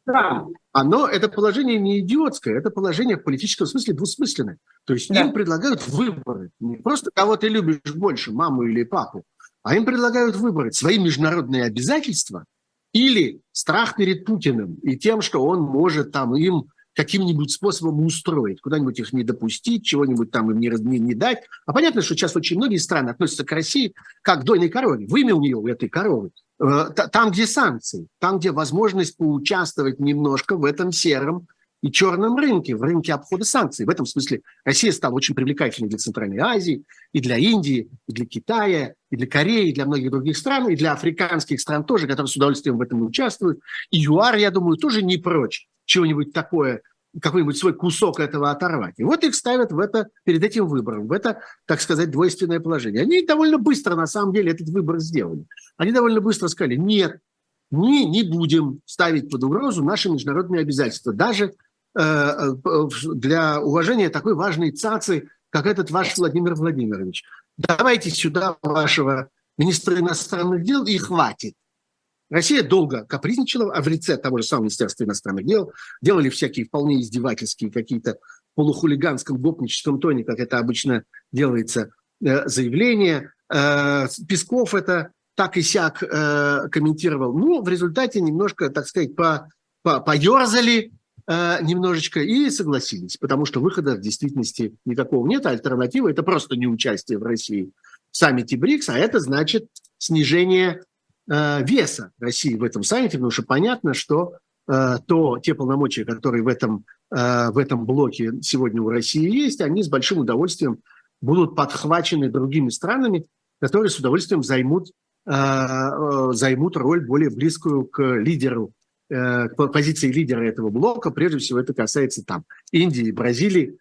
B: да.
C: Оно, это положение не идиотское, это положение в политическом смысле двусмысленное. То есть да. им предлагают выборы. Не просто кого ты любишь больше, маму или папу, а им предлагают выбрать свои международные обязательства или страх перед Путиным и тем, что он может там им каким-нибудь способом устроить, куда-нибудь их не допустить, чего-нибудь там им не, не, не дать. А понятно, что сейчас очень многие страны относятся к России как к дойной корове. Вымя у нее, у этой коровы. Э, там, где санкции, там, где возможность поучаствовать немножко в этом сером и черном рынке, в рынке обхода санкций. В этом смысле Россия стала очень привлекательной для Центральной Азии, и для Индии, и для Китая, и для Кореи, и для многих других стран, и для африканских стран тоже, которые с удовольствием в этом участвуют. И ЮАР, я думаю, тоже не прочь чего-нибудь такое, какой-нибудь свой кусок этого оторвать. И вот их ставят в это, перед этим выбором, в это, так сказать, двойственное положение. Они довольно быстро, на самом деле, этот выбор сделали. Они довольно быстро сказали, нет, мы не будем ставить под угрозу наши международные обязательства. Даже э, э для уважения такой важной цацы, как этот ваш Владимир Владимирович. Давайте сюда вашего министра иностранных дел и хватит. Россия долго капризничала, а в лице того же самого Министерства иностранных дел делали всякие вполне издевательские какие-то полухулиганском, гопническом тоне, как это обычно делается, э, заявления. Э, Песков это так и сяк э, комментировал. Ну, в результате немножко, так сказать, по, по, поерзали немножечко и согласились, потому что выхода в действительности никакого нет, а альтернатива – это просто не участие в России в саммите БРИКС, а это значит снижение веса России в этом саммите, потому что понятно, что э, то, те полномочия, которые в этом, э, в этом блоке сегодня у России есть, они с большим удовольствием будут подхвачены другими странами, которые с удовольствием займут, займут роль более близкую к лидеру, к позиции лидера этого блока. Прежде всего это касается там Индии, Бразилии,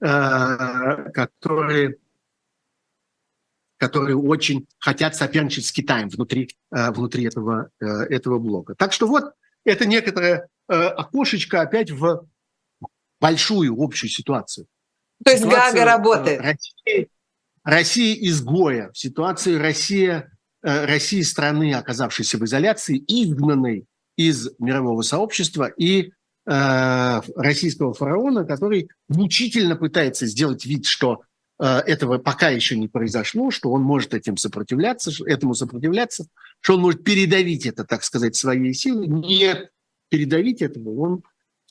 C: которые которые очень хотят соперничать с Китаем внутри, э, внутри этого, э, этого блока. Так что вот это некоторое э, окошечко опять в большую общую ситуацию.
B: То есть ситуацию Гага работает.
C: России, России изгоя, в ситуации Россия, России страны, оказавшейся в изоляции, изгнанной из мирового сообщества и э, российского фараона, который мучительно пытается сделать вид, что этого пока еще не произошло, что он может этим сопротивляться, этому сопротивляться, что он может передавить это, так сказать, своей силой. Нет, передавить этого он,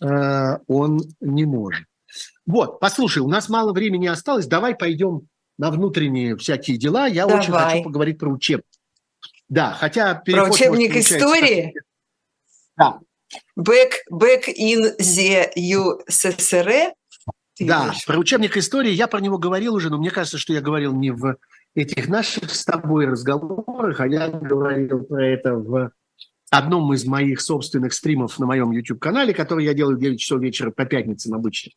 C: э, он не может. Вот, послушай, у нас мало времени осталось, давай пойдем на внутренние всякие дела. Я давай. очень хочу поговорить про учебник. Да, хотя
B: Про учебник истории?
C: Да.
B: Back, back in the USSR
C: да, видишь. про учебник истории я про него говорил уже, но мне кажется, что я говорил не в этих наших с тобой разговорах, а я говорил про это в одном из моих собственных стримов на моем YouTube-канале, который я делаю в 9 часов вечера по пятницам обычно.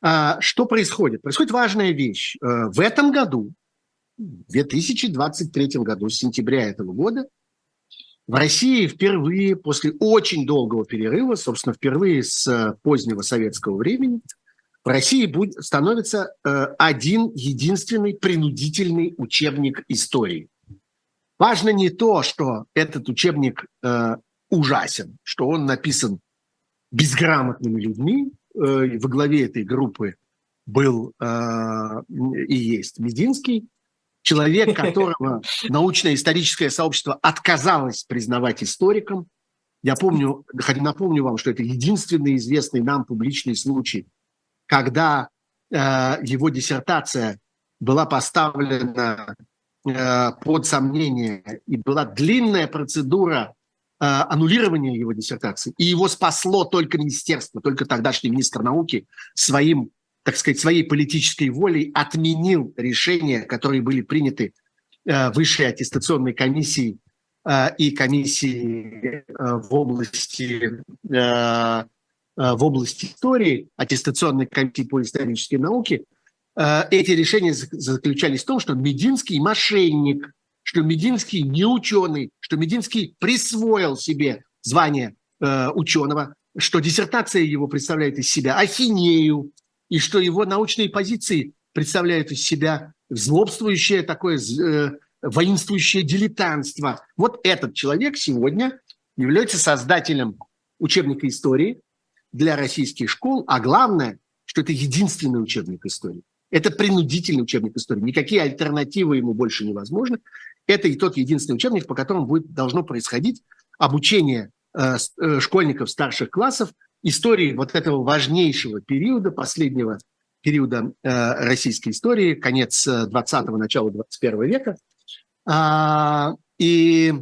C: А, что происходит? Происходит важная вещь. Э, в этом году, в 2023 году, с сентября этого года, в России впервые, после очень долгого перерыва, собственно, впервые с позднего советского времени – в России будет, становится э, один единственный принудительный учебник истории. Важно не то, что этот учебник э, ужасен, что он написан безграмотными людьми. Э, во главе этой группы был э, и есть Мединский. человек, которого научно-историческое сообщество отказалось признавать историком. Я помню, напомню вам, что это единственный известный нам публичный случай, когда э, его диссертация была поставлена э, под сомнение, и была длинная процедура э, аннулирования его диссертации, и его спасло только министерство, только тогдашний министр науки своим так сказать, своей политической волей отменил решения, которые были приняты высшей аттестационной комиссией и комиссией э, в области в области истории, аттестационной комиссии по исторической науке, эти решения заключались в том, что Мединский мошенник, что Мединский не ученый, что Мединский присвоил себе звание ученого, что диссертация его представляет из себя ахинею, и что его научные позиции представляют из себя злобствующее такое э, воинствующее дилетантство. Вот этот человек сегодня является создателем учебника истории для российских школ, а главное, что это единственный учебник истории. Это принудительный учебник истории. Никакие альтернативы ему больше невозможны. Это и тот единственный учебник, по которому будет, должно происходить обучение э, э, школьников старших классов истории вот этого важнейшего периода, последнего периода э, российской истории, конец 20-го, э, начало 21 века. А, и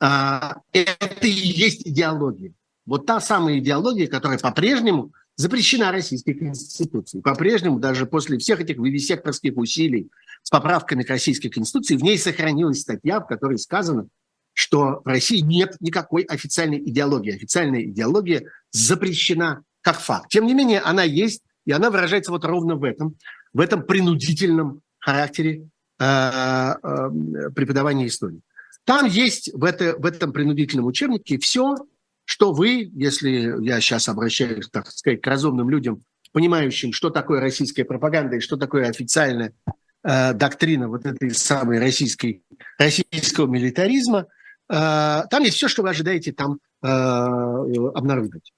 C: а, это и есть идеология. Вот та самая идеология, которая по-прежнему запрещена Российской Конституцией. По-прежнему, даже после всех этих вивисекторских усилий с поправками к Российской Конституции, в ней сохранилась статья, в которой сказано, что в России нет никакой официальной идеологии. Официальная идеология запрещена как факт. Тем не менее, она есть, и она выражается вот ровно в этом, в этом принудительном характере э, э, преподавания истории. Там есть в, это, в этом принудительном учебнике все, что вы, если я сейчас обращаюсь, так сказать, к разумным людям, понимающим, что такое российская пропаганда и что такое официальная э, доктрина вот этой самой российской, российского милитаризма, э, там есть все, что вы ожидаете там э, обнаружить.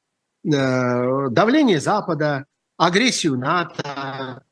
C: Э, давление Запада, агрессию НАТО,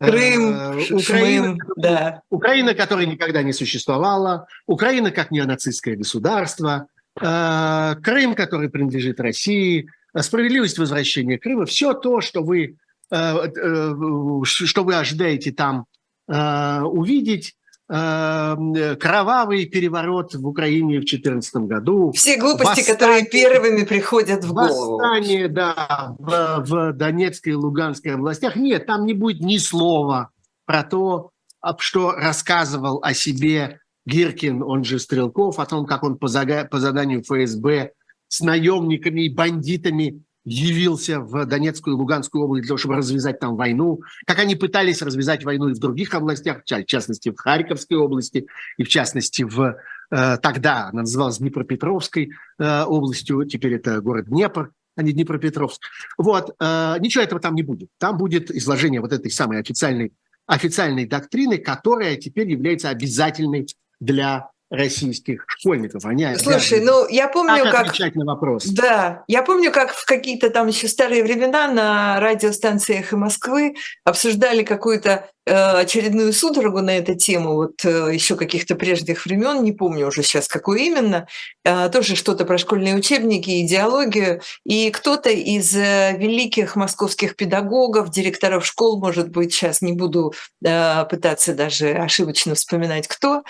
B: Крым, э, Украина, Шмым,
C: да. Украина, которая никогда не существовала, Украина как неонацистское государство, Крым, который принадлежит России, справедливость возвращения Крыма, все то, что вы, что вы ожидаете там увидеть, кровавый переворот в Украине в 2014 году.
B: Все глупости, восстание, которые первыми приходят в
C: голову. Восстание, да, в, в Донецкой и Луганской областях. Нет, там не будет ни слова про то, что рассказывал о себе Гиркин, он же Стрелков, о том, как он по, заданию ФСБ с наемниками и бандитами явился в Донецкую и Луганскую область для того, чтобы развязать там войну, как они пытались развязать войну и в других областях, в частности, в Харьковской области, и в частности, в э, тогда она называлась Днепропетровской э, областью, теперь это город Днепр, а не Днепропетровск. Вот, э, ничего этого там не будет. Там будет изложение вот этой самой официальной, официальной доктрины, которая теперь является обязательной для российских школьников. Они
B: Слушай, ну я помню, как...
C: отвечать на вопрос.
B: Да, я помню, как в какие-то там еще старые времена на радиостанциях Москвы обсуждали какую-то очередную судорогу на эту тему, вот э, еще каких-то прежних времен, не помню уже сейчас, какую именно, э, тоже что-то про школьные учебники, идеологию, и кто-то из великих московских педагогов, директоров школ, может быть, сейчас не буду пытаться даже ошибочно вспоминать, кто,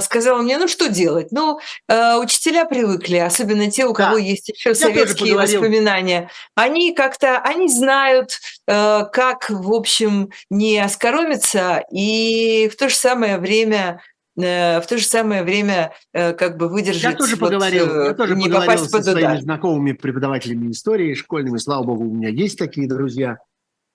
B: сказал мне, ну что делать? Ну, учителя привыкли, особенно те, у кого да. есть еще советские воспоминания, они как-то, они знают, как, в общем, не оскоромиться нравится, и в то же самое время э, в то же самое время э, как бы выдержать...
C: Я тоже вот, поговорил, э, я тоже не поговорил со своими удар. знакомыми преподавателями истории школьными, слава богу, у меня есть такие друзья,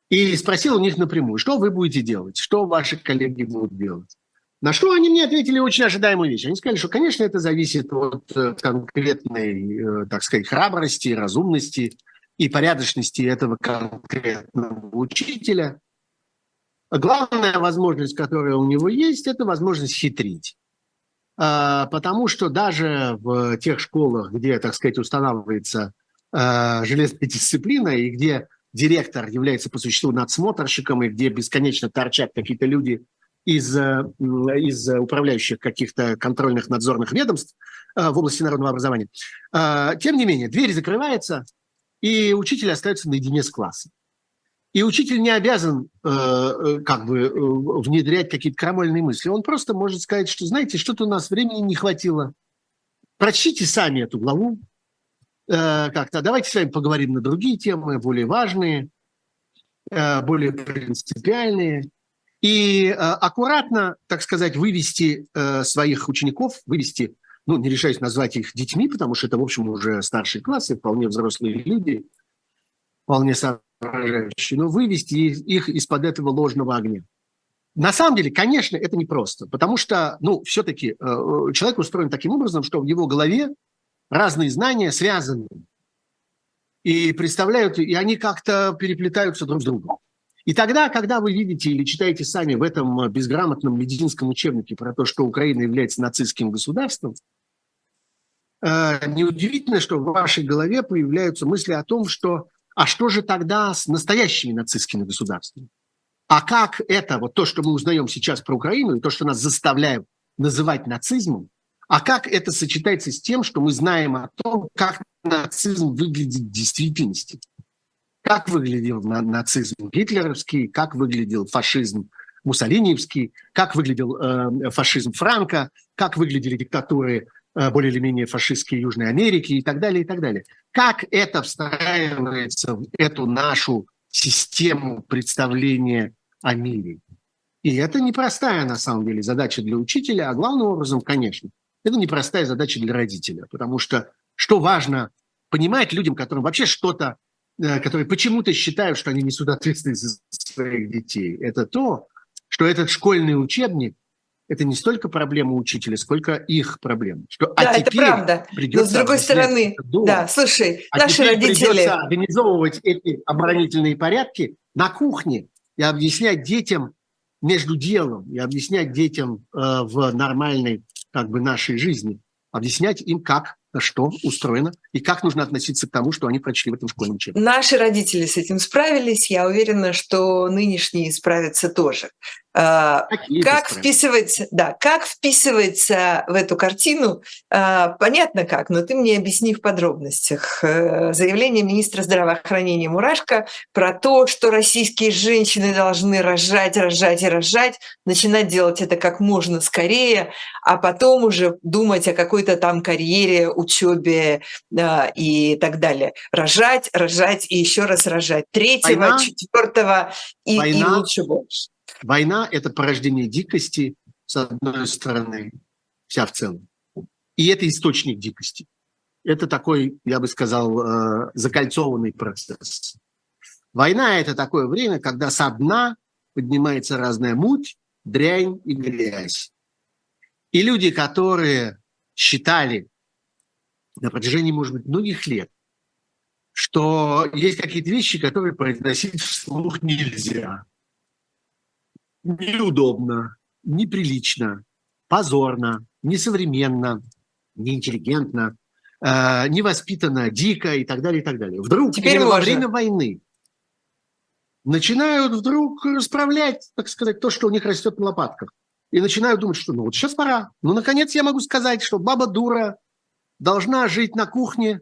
C: и спросил у них напрямую, что вы будете делать, что ваши коллеги будут делать. На что они мне ответили очень ожидаемую вещь. Они сказали, что, конечно, это зависит от конкретной, так сказать, храбрости, разумности и порядочности этого конкретного учителя. Главная возможность, которая у него есть, это возможность хитрить. А, потому что даже в тех школах, где, так сказать, устанавливается а, железная дисциплина, и где директор является по существу надсмотрщиком, и где бесконечно торчат какие-то люди из, из управляющих каких-то контрольных надзорных ведомств в области народного образования. Тем не менее, дверь закрывается, и учитель остается наедине с классом. И учитель не обязан э, э, как бы э, внедрять какие-то крамольные мысли. Он просто может сказать, что, знаете, что-то у нас времени не хватило. Прочтите сами эту главу. Э, как-то давайте с вами поговорим на другие темы, более важные, э, более принципиальные. И э, аккуратно, так сказать, вывести э, своих учеников, вывести, ну, не решаюсь назвать их детьми, потому что это, в общем, уже старшие классы, вполне взрослые люди, вполне соображающие, но вывести их из-под этого ложного огня. На самом деле, конечно, это непросто, потому что, ну, все-таки э, человек устроен таким образом, что в его голове разные знания связаны и представляют, и они как-то переплетаются друг с другом. И тогда, когда вы видите или читаете сами в этом безграмотном медицинском учебнике про то, что Украина является нацистским государством, э, неудивительно, что в вашей голове появляются мысли о том, что а что же тогда с настоящими нацистскими государствами? А как это, вот то, что мы узнаем сейчас про Украину, и то, что нас заставляют называть нацизмом, а как это сочетается с тем, что мы знаем о том, как нацизм выглядит в действительности? Как выглядел нацизм гитлеровский, как выглядел фашизм муссолиниевский, как выглядел э, фашизм Франка, как выглядели диктатуры более или менее фашистские Южной Америки и так далее, и так далее. Как это встраивается в эту нашу систему представления о мире? И это непростая, на самом деле, задача для учителя, а главным образом, конечно, это непростая задача для родителя, потому что что важно понимать людям, которым вообще что-то, э, которые почему-то считают, что они несут ответственность за своих детей, это то, что этот школьный учебник это не столько проблема учителя, сколько их проблема.
B: Что, а да, а это правда. Но с другой стороны, да, слушай, а наши родители... придется
C: организовывать эти оборонительные порядки на кухне и объяснять детям между делом, и объяснять детям э, в нормальной как бы нашей жизни, объяснять им, как что устроено и как нужно относиться к тому, что они прочли в этом школьном учебнике.
B: Наши родители с этим справились. Я уверена, что нынешние справятся тоже. А, как вписывается, да, как вписывается в эту картину, а, понятно как, но ты мне объясни в подробностях. Э, заявление министра здравоохранения Мурашко про то, что российские женщины должны рожать, рожать и рожать, начинать делать это как можно скорее, а потом уже думать о какой-то там карьере, учебе а, и так далее. Рожать, рожать и еще раз рожать. Третьего, Война? четвертого и, Война? и лучше больше.
C: Война – это порождение дикости, с одной стороны, вся в целом. И это источник дикости. Это такой, я бы сказал, э, закольцованный процесс. Война – это такое время, когда со дна поднимается разная муть, дрянь и грязь. И люди, которые считали на протяжении, может быть, многих лет, что есть какие-то вещи, которые произносить вслух нельзя неудобно, неприлично, позорно, несовременно, неинтеллигентно, э, невоспитанно, дико и так далее, и так далее. Вдруг Теперь во время войны начинают вдруг расправлять, так сказать, то, что у них растет на лопатках. И начинают думать, что ну вот сейчас пора. Ну, наконец, я могу сказать, что баба дура должна жить на кухне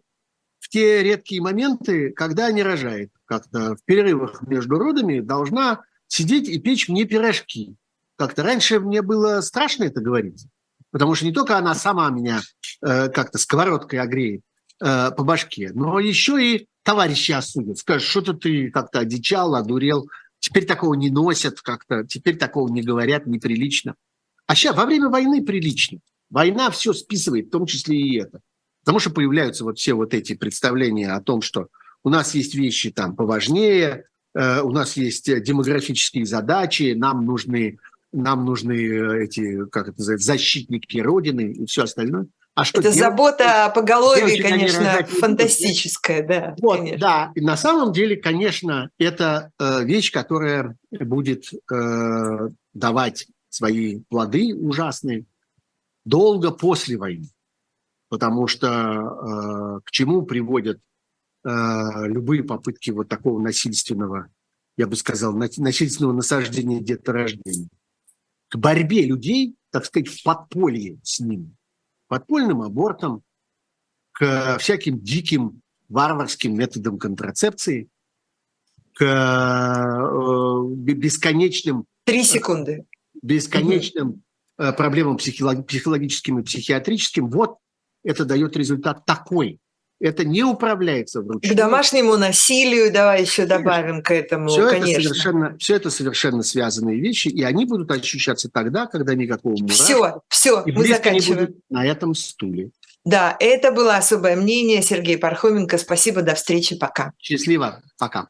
C: в те редкие моменты, когда не рожает. Как-то в перерывах между родами должна сидеть и печь мне пирожки. Как-то раньше мне было страшно это говорить, потому что не только она сама меня э, как-то сковородкой огреет э, по башке, но еще и товарищи осудят, скажут, что-то ты как-то одичал, одурел, теперь такого не носят как-то, теперь такого не говорят, неприлично. А сейчас во время войны прилично. Война все списывает, в том числе и это. Потому что появляются вот все вот эти представления о том, что у нас есть вещи там поважнее, у нас есть э, демографические задачи, нам нужны, нам нужны э, эти, как это называется, защитники Родины и все остальное.
B: А что это делать? забота о поголовье, конечно, фантастическая, да.
C: Вот, конечно. да. И на самом деле, конечно, это э, вещь, которая будет э, давать свои плоды ужасные долго после войны. Потому что э, к чему приводят Э, любые попытки вот такого насильственного, я бы сказал, насильственного насаждения деторождения. к борьбе людей, так сказать, в подполье с ними, подпольным абортам, к всяким диким варварским методам контрацепции, к э, бесконечным...
B: Три секунды.
C: Бесконечным угу. проблемам психологическим и психиатрическим. Вот это дает результат такой. Это не управляется вручную.
B: К домашнему насилию давай еще добавим к этому,
C: все
B: конечно.
C: Это совершенно, все это совершенно связанные вещи, и они будут ощущаться тогда, когда никакого мура.
B: Все, все,
C: и мы заканчиваем. на этом стуле.
B: Да, это было особое мнение Сергея Пархоменко. Спасибо, до встречи, пока.
C: Счастливо, пока.